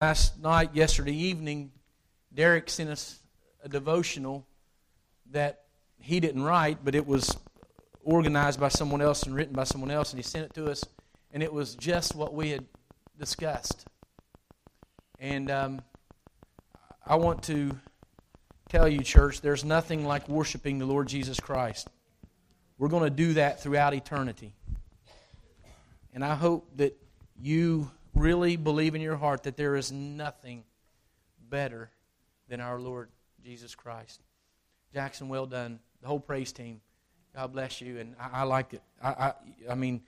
Last night, yesterday evening, Derek sent us a devotional that he didn't write, but it was organized by someone else and written by someone else, and he sent it to us, and it was just what we had discussed. And um, I want to tell you, church, there's nothing like worshiping the Lord Jesus Christ. We're going to do that throughout eternity. And I hope that you really believe in your heart that there is nothing better than our Lord Jesus Christ. Jackson, well done. The whole praise team. God bless you. And I, I like it. I, I, I mean,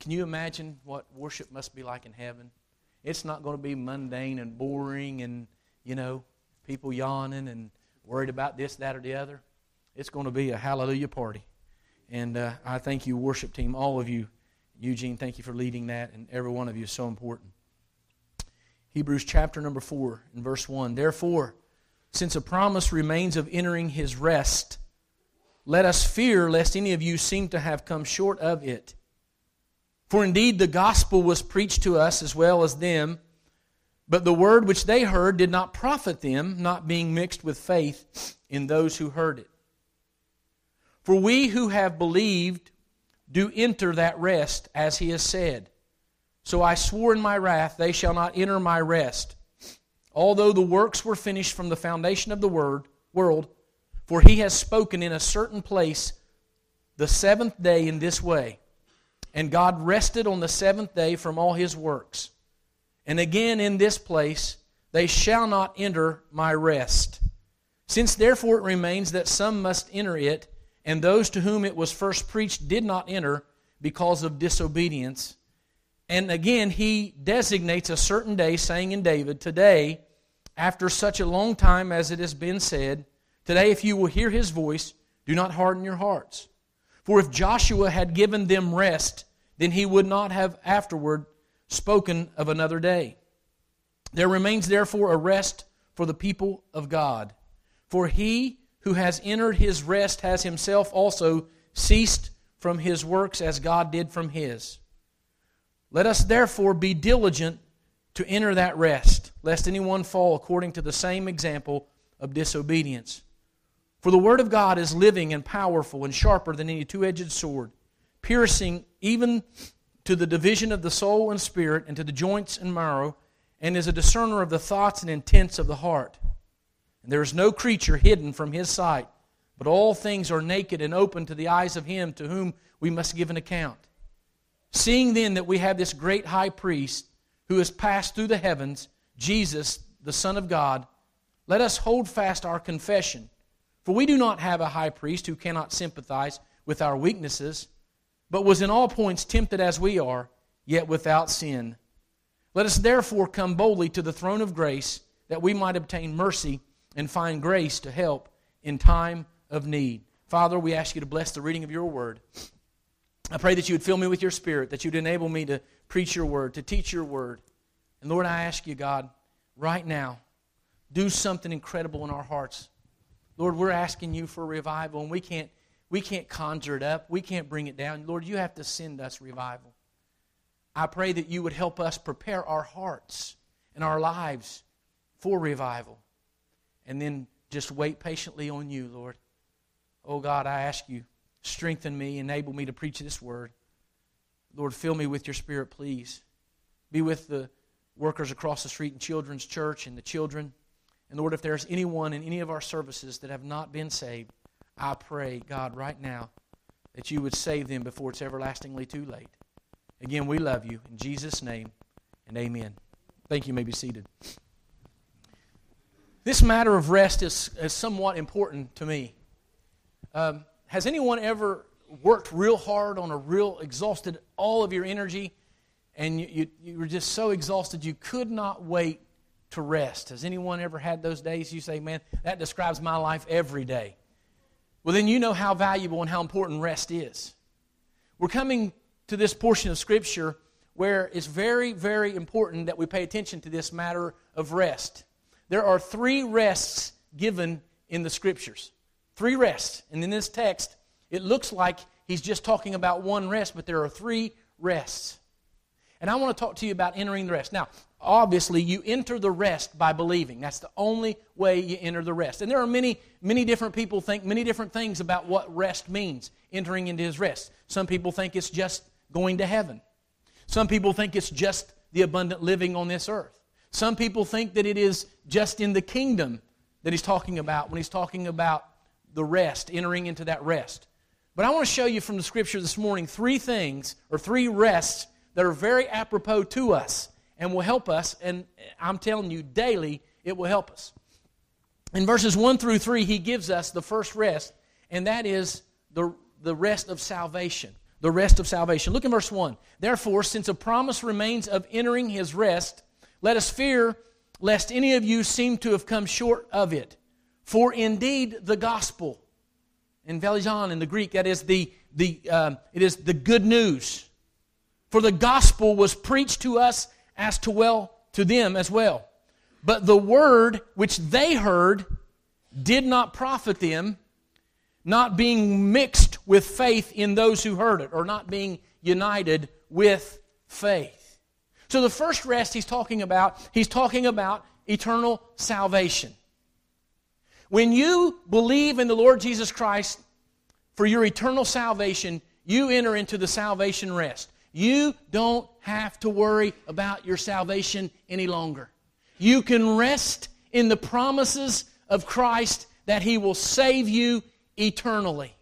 can you imagine what worship must be like in heaven? It's not going to be mundane and boring and, you know, people yawning and worried about this, that, or the other. It's going to be a hallelujah party. And uh, I thank you, worship team, all of you. Eugene, thank you for leading that, and every one of you is so important. Hebrews chapter number 4 and verse 1. Therefore, since a promise remains of entering his rest, let us fear lest any of you seem to have come short of it. For indeed the gospel was preached to us as well as them, but the word which they heard did not profit them, not being mixed with faith in those who heard it. For we who have believed do enter that rest, as he has said. So I swore in my wrath, they shall not enter my rest. Although the works were finished from the foundation of the word, world, for he has spoken in a certain place the seventh day in this way. And God rested on the seventh day from all his works. And again in this place, they shall not enter my rest. Since therefore it remains that some must enter it, and those to whom it was first preached did not enter because of disobedience. And again, he designates a certain day, saying in David, Today, after such a long time as it has been said, Today, if you will hear his voice, do not harden your hearts. For if Joshua had given them rest, then he would not have afterward spoken of another day. There remains therefore a rest for the people of God. For he who has entered his rest has himself also ceased from his works as God did from his. Let us therefore be diligent to enter that rest, lest anyone fall according to the same example of disobedience. For the Word of God is living and powerful and sharper than any two edged sword, piercing even to the division of the soul and spirit, and to the joints and marrow, and is a discerner of the thoughts and intents of the heart. And there is no creature hidden from His sight, but all things are naked and open to the eyes of Him to whom we must give an account. Seeing then that we have this great high priest who has passed through the heavens, Jesus, the Son of God, let us hold fast our confession. For we do not have a high priest who cannot sympathize with our weaknesses, but was in all points tempted as we are, yet without sin. Let us therefore come boldly to the throne of grace, that we might obtain mercy and find grace to help in time of need. Father, we ask you to bless the reading of your word. I pray that you would fill me with your spirit, that you'd enable me to preach your word, to teach your word. And Lord, I ask you, God, right now, do something incredible in our hearts. Lord, we're asking you for revival, and we can't, we can't conjure it up. We can't bring it down. Lord, you have to send us revival. I pray that you would help us prepare our hearts and our lives for revival. And then just wait patiently on you, Lord. Oh God, I ask you Strengthen me, enable me to preach this word. Lord, fill me with your spirit, please. Be with the workers across the street in Children's Church and the children. And Lord, if there's anyone in any of our services that have not been saved, I pray, God, right now, that you would save them before it's everlastingly too late. Again, we love you. In Jesus' name, and amen. Thank you. you may be seated. This matter of rest is, is somewhat important to me. Um, has anyone ever worked real hard on a real exhausted all of your energy and you, you, you, were just so exhausted you could not wait to rest? Has anyone ever had those days you say man that describes my life every day. Well then you know how valuable and how important rest is. We're coming to this portion of scripture where it's very very important that we pay attention to this matter of rest there are three rests given in the scriptures Three rests. And in this text, it looks like he's just talking about one rest, but there are three rests. And I want to talk to you about entering the rest. Now, obviously you enter the rest by believing. That's the only way you enter the rest. And there are many, many different people think many different things about what rest means, entering into his rest. Some people think it's just going to heaven. Some people think it's just the abundant living on this earth. Some people think that it is just in the kingdom that he's talking about when he's talking about the rest, entering into that rest. But I want to show you from the scripture this morning three things or three rests that are very apropos to us and will help us. And I'm telling you, daily, it will help us. In verses 1 through 3, he gives us the first rest, and that is the, the rest of salvation. The rest of salvation. Look in verse 1. Therefore, since a promise remains of entering his rest, let us fear lest any of you seem to have come short of it. For indeed, the gospel, euangelion in the Greek, that is the, the, uh, it is the good news. For the gospel was preached to us as to well to them as well. But the word which they heard did not profit them, not being mixed with faith in those who heard it, or not being united with faith. So the first rest he's talking about, he's talking about eternal salvation. When you believe in the Lord Jesus Christ for your eternal salvation, you enter into the salvation rest. You don't have to worry about your salvation any longer. You can rest in the promises of Christ that He will save you eternally.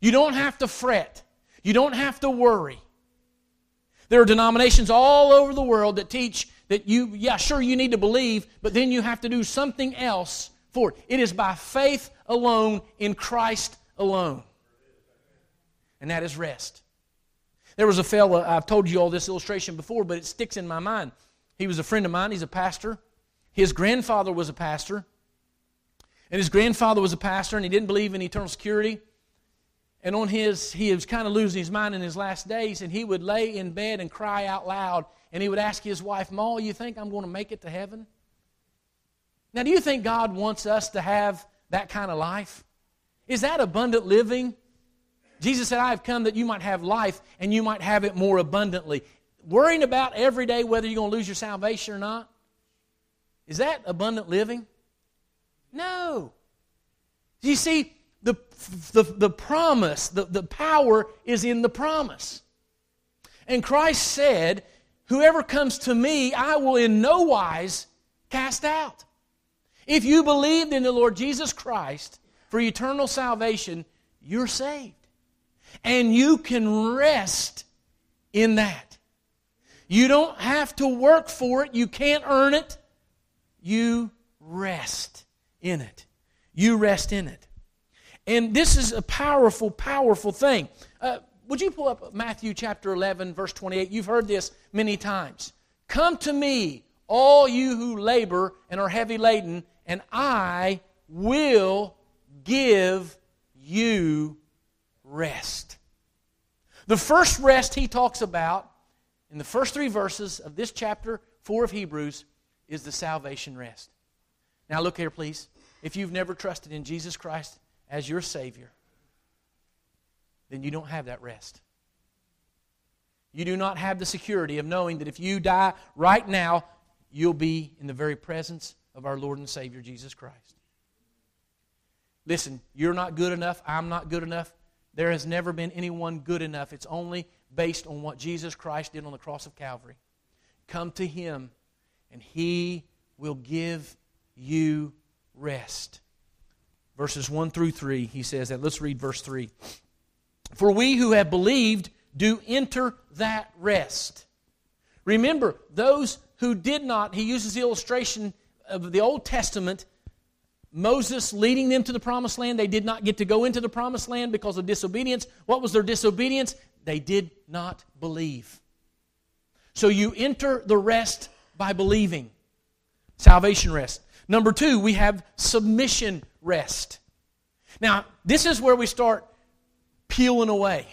You don't have to fret. You don't have to worry. There are denominations all over the world that teach that you, yeah, sure, you need to believe, but then you have to do something else for it. It is by faith alone in Christ alone. And that is rest. There was a fellow, I've told you all this illustration before, but it sticks in my mind. He was a friend of mine, he's a pastor. His grandfather was a pastor. And his grandfather was a pastor, and he didn't believe in eternal security. And on his, he was kind of losing his mind in his last days, and he would lay in bed and cry out loud. And he would ask his wife, Ma, you think I'm going to make it to heaven? Now, do you think God wants us to have that kind of life? Is that abundant living? Jesus said, I have come that you might have life and you might have it more abundantly. Worrying about every day whether you're going to lose your salvation or not, is that abundant living? No. You see, the, the, the promise, the, the power is in the promise. And Christ said, Whoever comes to me, I will in no wise cast out. If you believed in the Lord Jesus Christ for eternal salvation, you're saved. And you can rest in that. You don't have to work for it, you can't earn it. You rest in it. You rest in it. And this is a powerful, powerful thing. Uh, would you pull up Matthew chapter 11, verse 28? You've heard this many times. Come to me, all you who labor and are heavy laden, and I will give you rest. The first rest he talks about in the first three verses of this chapter 4 of Hebrews is the salvation rest. Now, look here, please. If you've never trusted in Jesus Christ as your Savior, then you don't have that rest. You do not have the security of knowing that if you die right now, you'll be in the very presence of our Lord and Savior, Jesus Christ. Listen, you're not good enough. I'm not good enough. There has never been anyone good enough. It's only based on what Jesus Christ did on the cross of Calvary. Come to Him, and He will give you rest verses 1 through 3, he says that. Let's read verse 3. For we who have believed do enter that rest. Remember, those who did not, he uses the illustration of the Old Testament, Moses leading them to the promised land. They did not get to go into the promised land because of disobedience. What was their disobedience? They did not believe. So you enter the rest by believing. Salvation rest. Number two, we have submission rest. Now, this is where we start peeling away.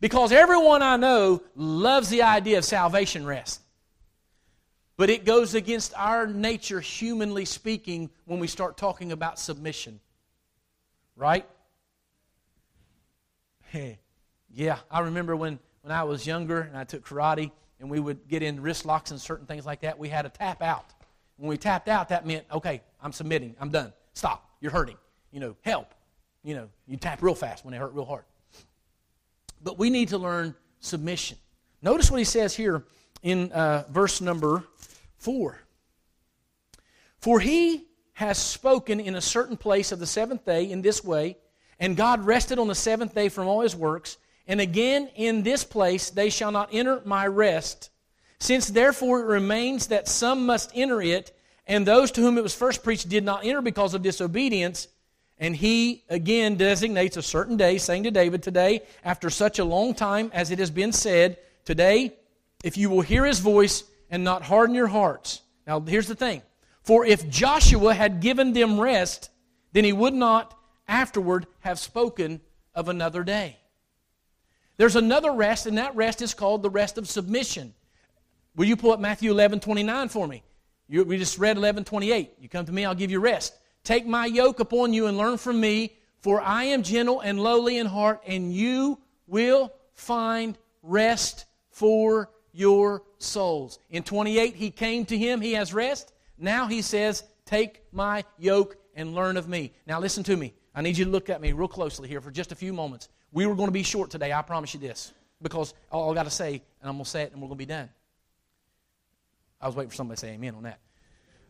Because everyone I know loves the idea of salvation rest. But it goes against our nature, humanly speaking, when we start talking about submission. Right? Hey, yeah, I remember when, when I was younger and I took karate, and we would get in wrist locks and certain things like that, we had to tap out. When we tapped out, that meant, okay, I'm submitting, I'm done. Stop, you're hurting. You know, help. You know, you tap real fast when they hurt real hard. But we need to learn submission. Notice what he says here in uh, verse number 4. For he has spoken in a certain place of the seventh day in this way, and God rested on the seventh day from all his works. And again, in this place they shall not enter my rest. Since therefore it remains that some must enter it, and those to whom it was first preached did not enter because of disobedience, and he again designates a certain day, saying to David, Today, after such a long time as it has been said, Today, if you will hear his voice and not harden your hearts. Now, here's the thing. For if Joshua had given them rest, then he would not afterward have spoken of another day. There's another rest, and that rest is called the rest of submission. Will you pull up Matthew 11 29 for me? You, we just read 11 28. You come to me, I'll give you rest. Take my yoke upon you and learn from me, for I am gentle and lowly in heart, and you will find rest for your souls. In 28, he came to him, he has rest. Now he says, Take my yoke and learn of me. Now listen to me. I need you to look at me real closely here for just a few moments. We were going to be short today, I promise you this, because all I got to say, and I'm going to say it, and we're going to be done. I was waiting for somebody to say amen on that.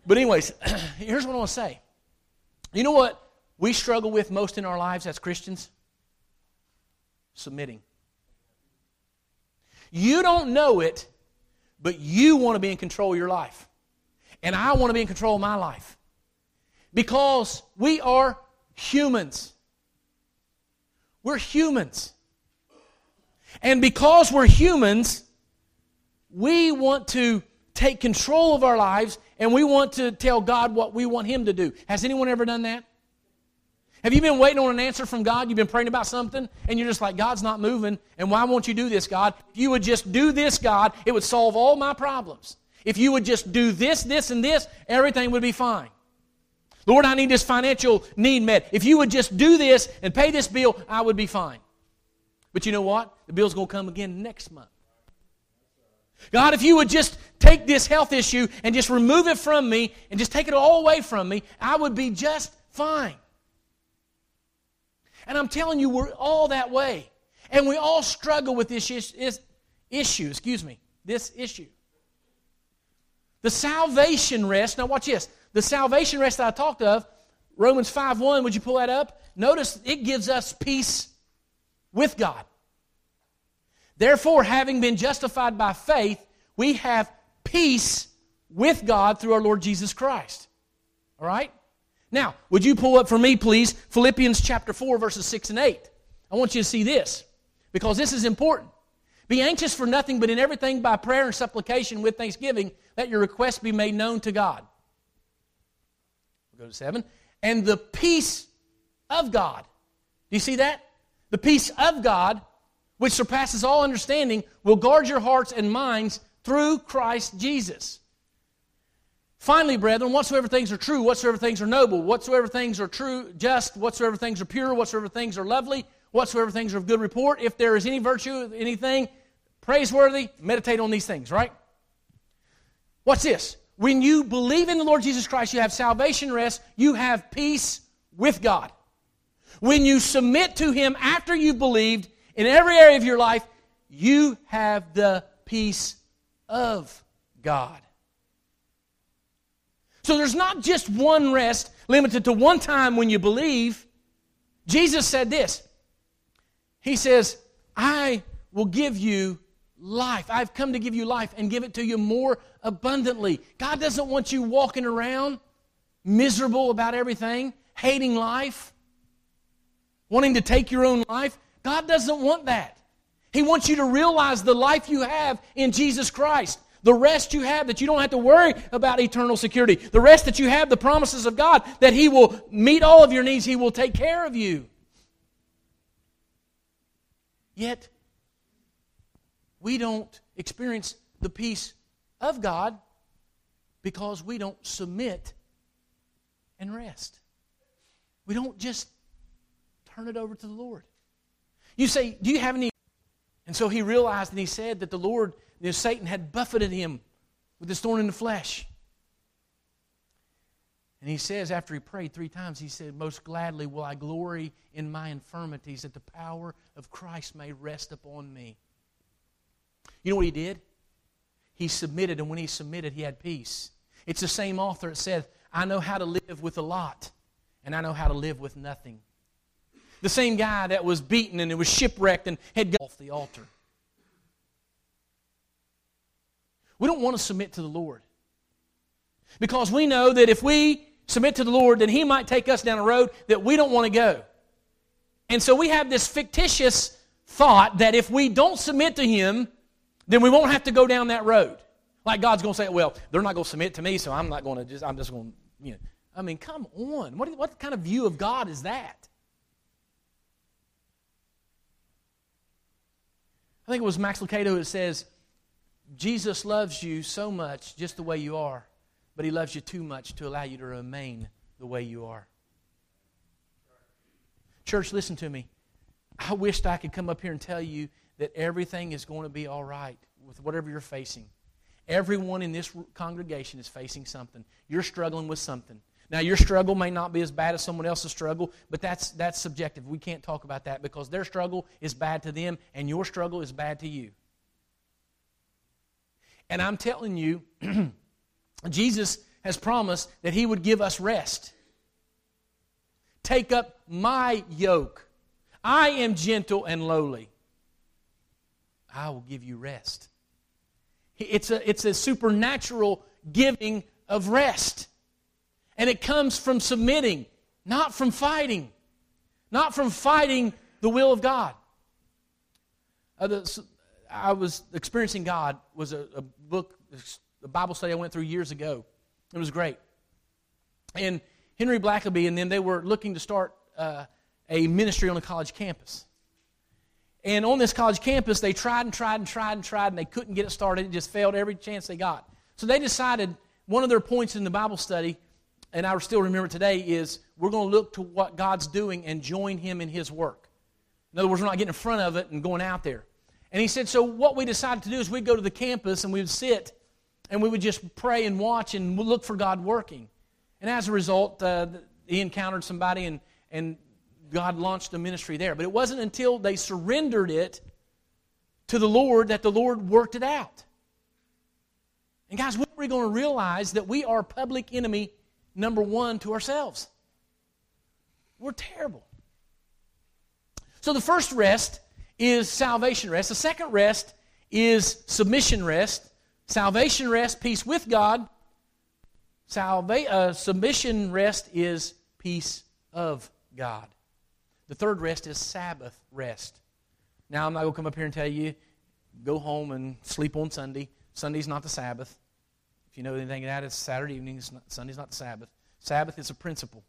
But, anyways, here's what I want to say. You know what we struggle with most in our lives as Christians? Submitting. You don't know it, but you want to be in control of your life. And I want to be in control of my life. Because we are humans. We're humans. And because we're humans, we want to take control of our lives and we want to tell God what we want Him to do. Has anyone ever done that? Have you been waiting on an answer from God? You've been praying about something and you're just like, God's not moving. And why won't you do this, God? If you would just do this, God, it would solve all my problems. If you would just do this, this, and this, everything would be fine. Lord, I need this financial need met. If you would just do this and pay this bill, I would be fine. But you know what? The bill's going to come again next month. God, if you would just take this health issue and just remove it from me and just take it all away from me, I would be just fine. And I'm telling you, we're all that way. And we all struggle with this issue, excuse me, this issue. The salvation rest, now watch this. The salvation rest that I talked of, Romans 5 1, would you pull that up? Notice it gives us peace with God. Therefore, having been justified by faith, we have peace with God through our Lord Jesus Christ. All right? Now, would you pull up for me, please, Philippians chapter 4, verses 6 and 8? I want you to see this because this is important. Be anxious for nothing, but in everything by prayer and supplication with thanksgiving, let your requests be made known to God. We'll go to 7. And the peace of God. Do you see that? The peace of God which surpasses all understanding, will guard your hearts and minds through Christ Jesus. Finally, brethren, whatsoever things are true, whatsoever things are noble, whatsoever things are true, just, whatsoever things are pure, whatsoever things are lovely, whatsoever things are of good report, if there is any virtue, anything praiseworthy, meditate on these things, right? What's this? When you believe in the Lord Jesus Christ, you have salvation rest, you have peace with God. When you submit to Him after you've believed, in every area of your life, you have the peace of God. So there's not just one rest limited to one time when you believe. Jesus said this He says, I will give you life. I've come to give you life and give it to you more abundantly. God doesn't want you walking around miserable about everything, hating life, wanting to take your own life. God doesn't want that. He wants you to realize the life you have in Jesus Christ. The rest you have that you don't have to worry about eternal security. The rest that you have, the promises of God, that He will meet all of your needs, He will take care of you. Yet, we don't experience the peace of God because we don't submit and rest. We don't just turn it over to the Lord. You say, Do you have any? And so he realized and he said that the Lord you know, Satan had buffeted him with this thorn in the flesh. And he says, after he prayed three times, he said, Most gladly will I glory in my infirmities, that the power of Christ may rest upon me. You know what he did? He submitted, and when he submitted, he had peace. It's the same author that said, I know how to live with a lot, and I know how to live with nothing. The same guy that was beaten and it was shipwrecked and had gone off the altar. We don't want to submit to the Lord. Because we know that if we submit to the Lord, then He might take us down a road that we don't want to go. And so we have this fictitious thought that if we don't submit to Him, then we won't have to go down that road. Like God's going to say, well, they're not going to submit to me, so I'm not going to just, I'm just going to, you know. I mean, come on. What, what kind of view of God is that? I think it was Max Lucado that says, Jesus loves you so much just the way you are but He loves you too much to allow you to remain the way you are. Church, listen to me. I wished I could come up here and tell you that everything is going to be all right with whatever you're facing. Everyone in this congregation is facing something. You're struggling with something. Now, your struggle may not be as bad as someone else's struggle, but that's, that's subjective. We can't talk about that because their struggle is bad to them and your struggle is bad to you. And I'm telling you, Jesus has promised that he would give us rest. Take up my yoke. I am gentle and lowly. I will give you rest. It's a, it's a supernatural giving of rest. And it comes from submitting, not from fighting, not from fighting the will of God. Uh, I was experiencing God was a, a book the Bible study I went through years ago. It was great. And Henry Blackaby and them, they were looking to start uh, a ministry on a college campus. And on this college campus, they tried and tried and tried and tried, and they couldn't get it started. It just failed every chance they got. So they decided one of their points in the Bible study, and I still remember today, is we're going to look to what God's doing and join Him in His work. In other words, we're not getting in front of it and going out there. And he said, so what we decided to do is we'd go to the campus and we would sit and we would just pray and watch and look for God working. And as a result, uh, he encountered somebody and, and God launched a ministry there. But it wasn't until they surrendered it to the Lord that the Lord worked it out. And guys, when are we going to realize that we are public enemy number one to ourselves? We're terrible. So the first rest is salvation rest. The second rest is submission rest. Salvation rest, peace with God. Salva- uh, submission rest is peace of God. The third rest is Sabbath rest. Now, I'm not going to come up here and tell you, go home and sleep on Sunday. Sunday's not the Sabbath. If you know anything about it, Saturday evening. It's not, Sunday's not the Sabbath. Sabbath is a principle.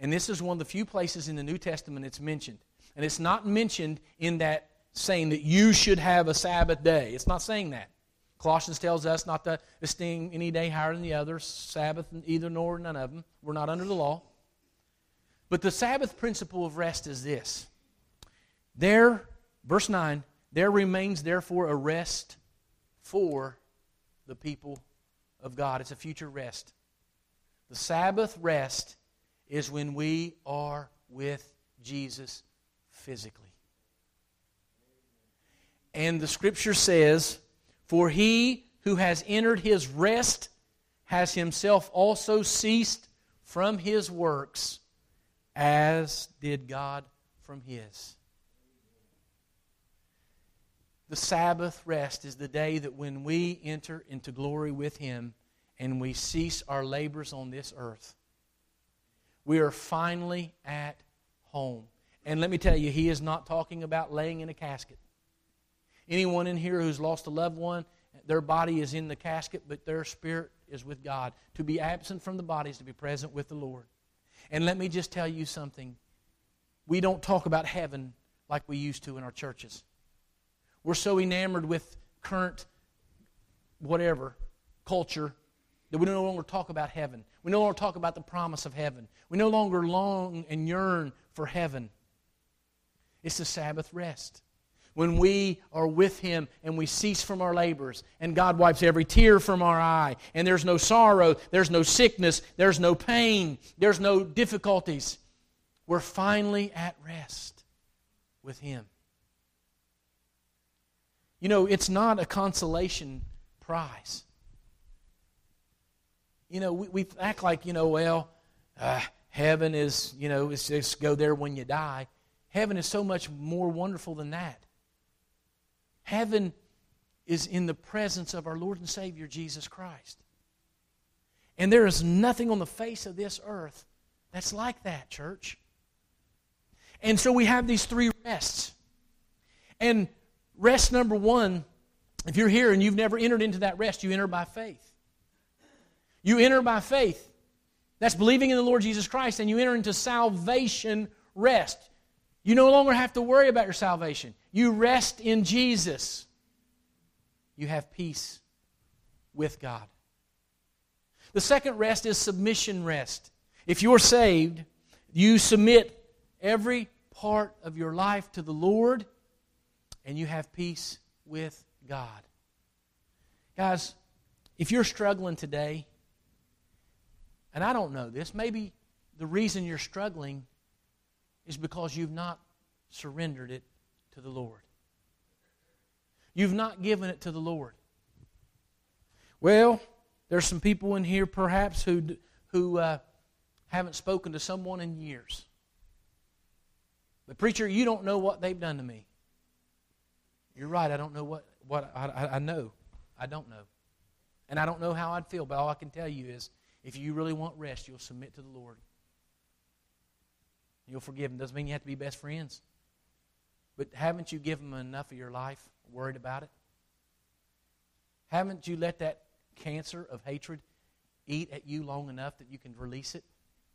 And this is one of the few places in the New Testament it's mentioned. And it's not mentioned in that saying that you should have a Sabbath day. It's not saying that. Colossians tells us not to esteem any day higher than the other, Sabbath, either nor none of them. We're not under the law. But the Sabbath principle of rest is this. There, verse 9, there remains therefore a rest for the people of God. It's a future rest. The Sabbath rest is when we are with Jesus physically. And the scripture says, for he who has entered his rest has himself also ceased from his works, as did God from his. The Sabbath rest is the day that when we enter into glory with him and we cease our labors on this earth, we are finally at home. And let me tell you, he is not talking about laying in a casket. Anyone in here who's lost a loved one, their body is in the casket, but their spirit is with God. To be absent from the body is to be present with the Lord. And let me just tell you something. We don't talk about heaven like we used to in our churches. We're so enamored with current whatever culture that we no longer talk about heaven. We no longer talk about the promise of heaven. We no longer long and yearn for heaven. It's the Sabbath rest. when we are with Him and we cease from our labors, and God wipes every tear from our eye, and there's no sorrow, there's no sickness, there's no pain, there's no difficulties. We're finally at rest with Him. You know, it's not a consolation prize. You know, we, we act like, you know, well, uh, heaven is, you know, it's just go there when you die. Heaven is so much more wonderful than that. Heaven is in the presence of our Lord and Savior, Jesus Christ. And there is nothing on the face of this earth that's like that, church. And so we have these three rests. And rest number one, if you're here and you've never entered into that rest, you enter by faith. You enter by faith. That's believing in the Lord Jesus Christ, and you enter into salvation rest. You no longer have to worry about your salvation. You rest in Jesus. You have peace with God. The second rest is submission rest. If you're saved, you submit every part of your life to the Lord and you have peace with God. Guys, if you're struggling today, and I don't know this, maybe the reason you're struggling is because you've not surrendered it to the Lord. You've not given it to the Lord. Well, there's some people in here perhaps who, who uh, haven't spoken to someone in years. But, preacher, you don't know what they've done to me. You're right, I don't know what, what I, I, know. I don't know. And I don't know how I'd feel, but all I can tell you is if you really want rest, you'll submit to the Lord. You'll forgive them. Doesn't mean you have to be best friends. But haven't you given them enough of your life worried about it? Haven't you let that cancer of hatred eat at you long enough that you can release it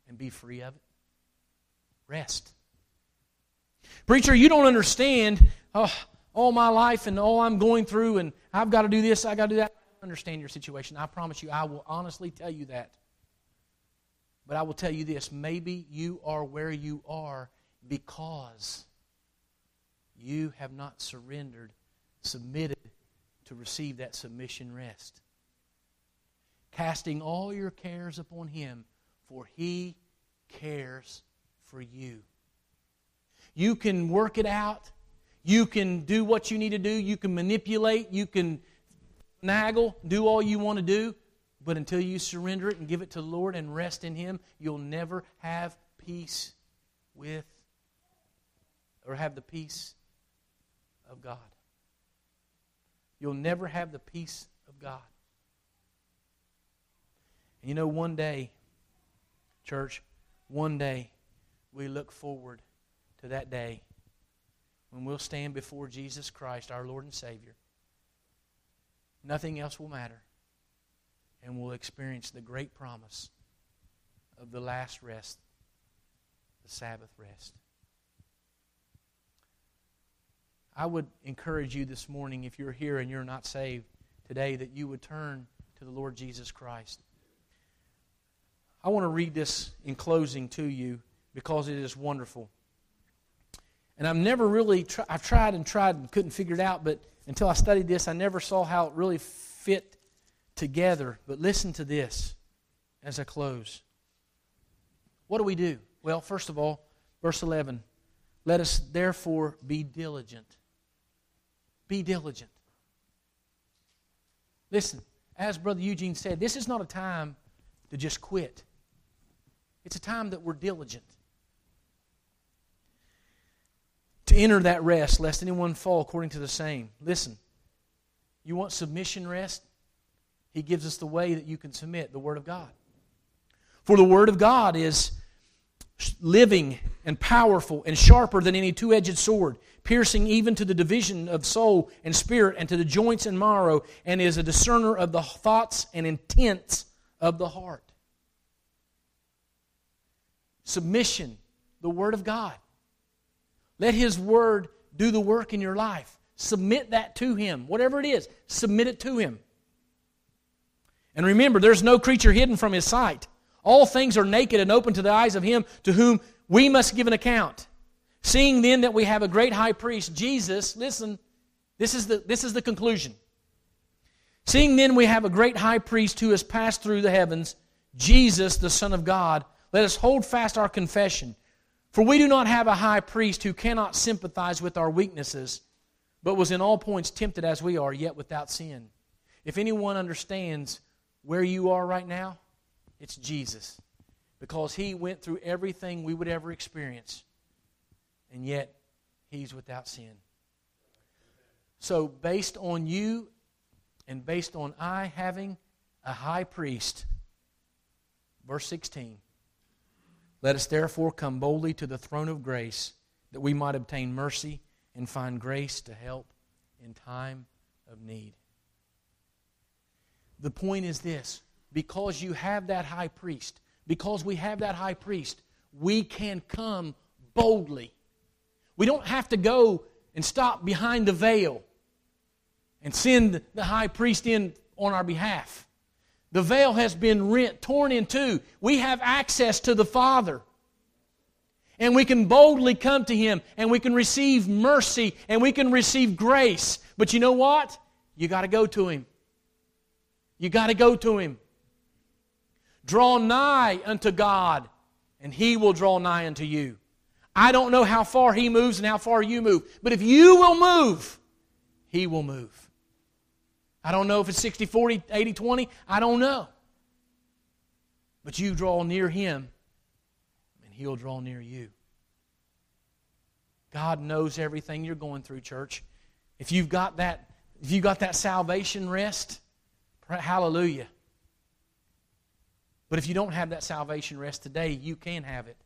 and be free of it? Rest. Preacher, you don't understand oh, all my life and all I'm going through, and I've got to do this, i got to do that. I understand your situation. I promise you, I will honestly tell you that. But I will tell you this maybe you are where you are because you have not surrendered, submitted to receive that submission rest. Casting all your cares upon Him, for He cares for you. You can work it out. You can do what you need to do. You can manipulate. You can naggle, do all you want to do. But until you surrender it and give it to the Lord and rest in Him, you'll never have peace with or have the peace of God. You'll never have the peace of God. And you know, one day, church, one day, we look forward to that day when we'll stand before Jesus Christ, our Lord and Savior. Nothing else will matter and we'll experience the great promise of the last rest, the Sabbath rest. I would encourage you this morning, if you're here and you're not saved today, that you would turn to the Lord Jesus Christ. I want to read this in closing to you because it is wonderful. And I've never really, tri- I've tried and tried and couldn't figure it out, but until I studied this, I never saw how it really fit together. But listen to this as I close. What do we do? Well, first of all, verse 11 let us therefore be diligent. Be diligent. Listen, as Brother Eugene said, this is not a time to just quit, it's a time that we're diligent. To enter that rest, lest anyone fall according to the same. Listen, you want submission rest? He gives us the way that you can submit the Word of God. For the Word of God is living and powerful and sharper than any two edged sword, piercing even to the division of soul and spirit and to the joints and marrow, and is a discerner of the thoughts and intents of the heart. Submission, the Word of God. Let His Word do the work in your life. Submit that to Him. Whatever it is, submit it to Him. And remember, there's no creature hidden from his sight. All things are naked and open to the eyes of him to whom we must give an account. Seeing then that we have a great high priest, Jesus, listen, this is the, this is the conclusion. Seeing then we have a great high priest who has passed through the heavens, Jesus, the Son of God, let us hold fast our confession. For we do not have a high priest who cannot sympathize with our weaknesses, but was in all points tempted as we are, yet without sin. If anyone understands where you are right now, it's Jesus. Because he went through everything we would ever experience, and yet he's without sin. So, based on you and based on I having a high priest, verse 16, let us therefore come boldly to the throne of grace that we might obtain mercy and find grace to help in time of need. The point is this because you have that high priest, because we have that high priest, we can come boldly. We don't have to go and stop behind the veil and send the high priest in on our behalf. The veil has been rent, torn in two. We have access to the Father. And we can boldly come to Him and we can receive mercy and we can receive grace. But you know what? You got to go to Him. You got to go to Him. Draw nigh unto God, and He will draw nigh unto you. I don't know how far He moves and how far you move, but if you will move, He will move. I don't know if it's 60 40, 80 20. I don't know. But you draw near Him, and He'll draw near you. God knows everything you're going through, church. If you've got that, if you've got that salvation rest, hallelujah. But if you don't have that salvation rest today, you can have it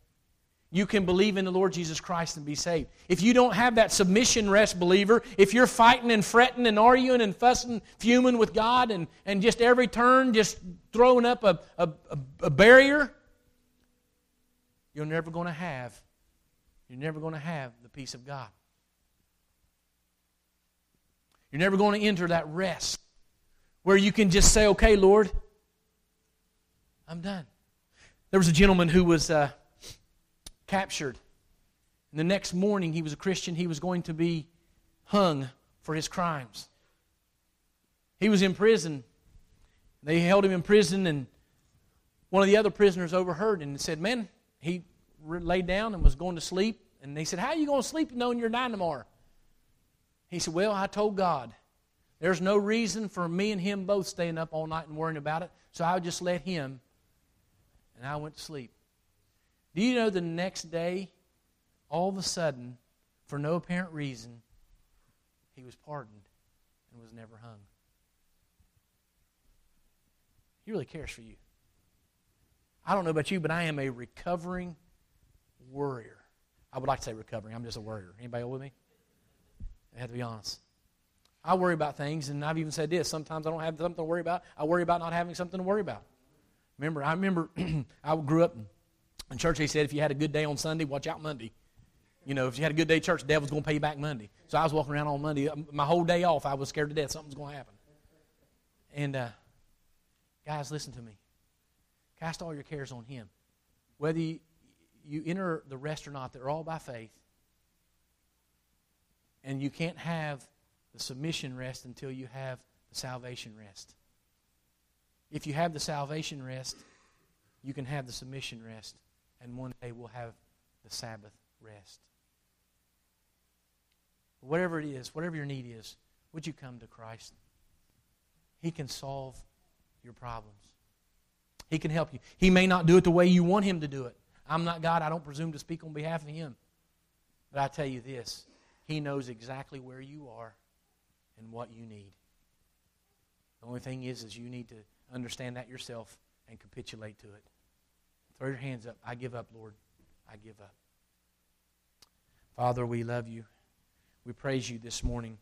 you can believe in the Lord Jesus Christ and be saved. If you don't have that submission rest, believer, if you're fighting and fretting and arguing and fussing, fuming with God and, and just every turn just throwing up a, a, a barrier, you're never going to have, you're never going to have the peace of God. You're never going to enter that rest where you can just say, okay, Lord, I'm done. There was a gentleman who was. Uh, captured. And the next morning, he was a Christian. He was going to be hung for his crimes. He was in prison. They held him in prison, and one of the other prisoners overheard and said, Man, he laid down and was going to sleep. And they said, How are you going to sleep knowing you're dying tomorrow? He said, Well, I told God, there's no reason for me and him both staying up all night and worrying about it, so I would just let him. And I went to sleep. Do you know the next day, all of a sudden, for no apparent reason, he was pardoned and was never hung? He really cares for you. I don't know about you, but I am a recovering worrier. I would like to say recovering. I'm just a worrier. Anybody with me? I have to be honest. I worry about things, and I've even said this. Sometimes I don't have something to worry about. I worry about not having something to worry about. Remember, I remember I grew up in church, they said if you had a good day on Sunday, watch out Monday. You know, if you had a good day at church, the devil's going to pay you back Monday. So I was walking around on Monday. Um, my whole day off, I was scared to death. Something's going to happen. And uh, guys, listen to me. Cast all your cares on Him. Whether you, you enter the rest or not, they're all by faith. And you can't have the submission rest until you have the salvation rest. If you have the salvation rest, you can have the submission rest and one day we'll have the Sabbath rest. Whatever it is, whatever your need is, would you come to Christ? He can solve your problems. He can help you. He may not do it the way you want Him to do it. I'm not God. I don't presume to speak on behalf of Him. But I tell you this He knows exactly where you are and what you need. The only thing is, is you need to understand that yourself and capitulate to it. Throw your hands up. I give up, Lord. I give up. Father, we love you. We praise you this morning.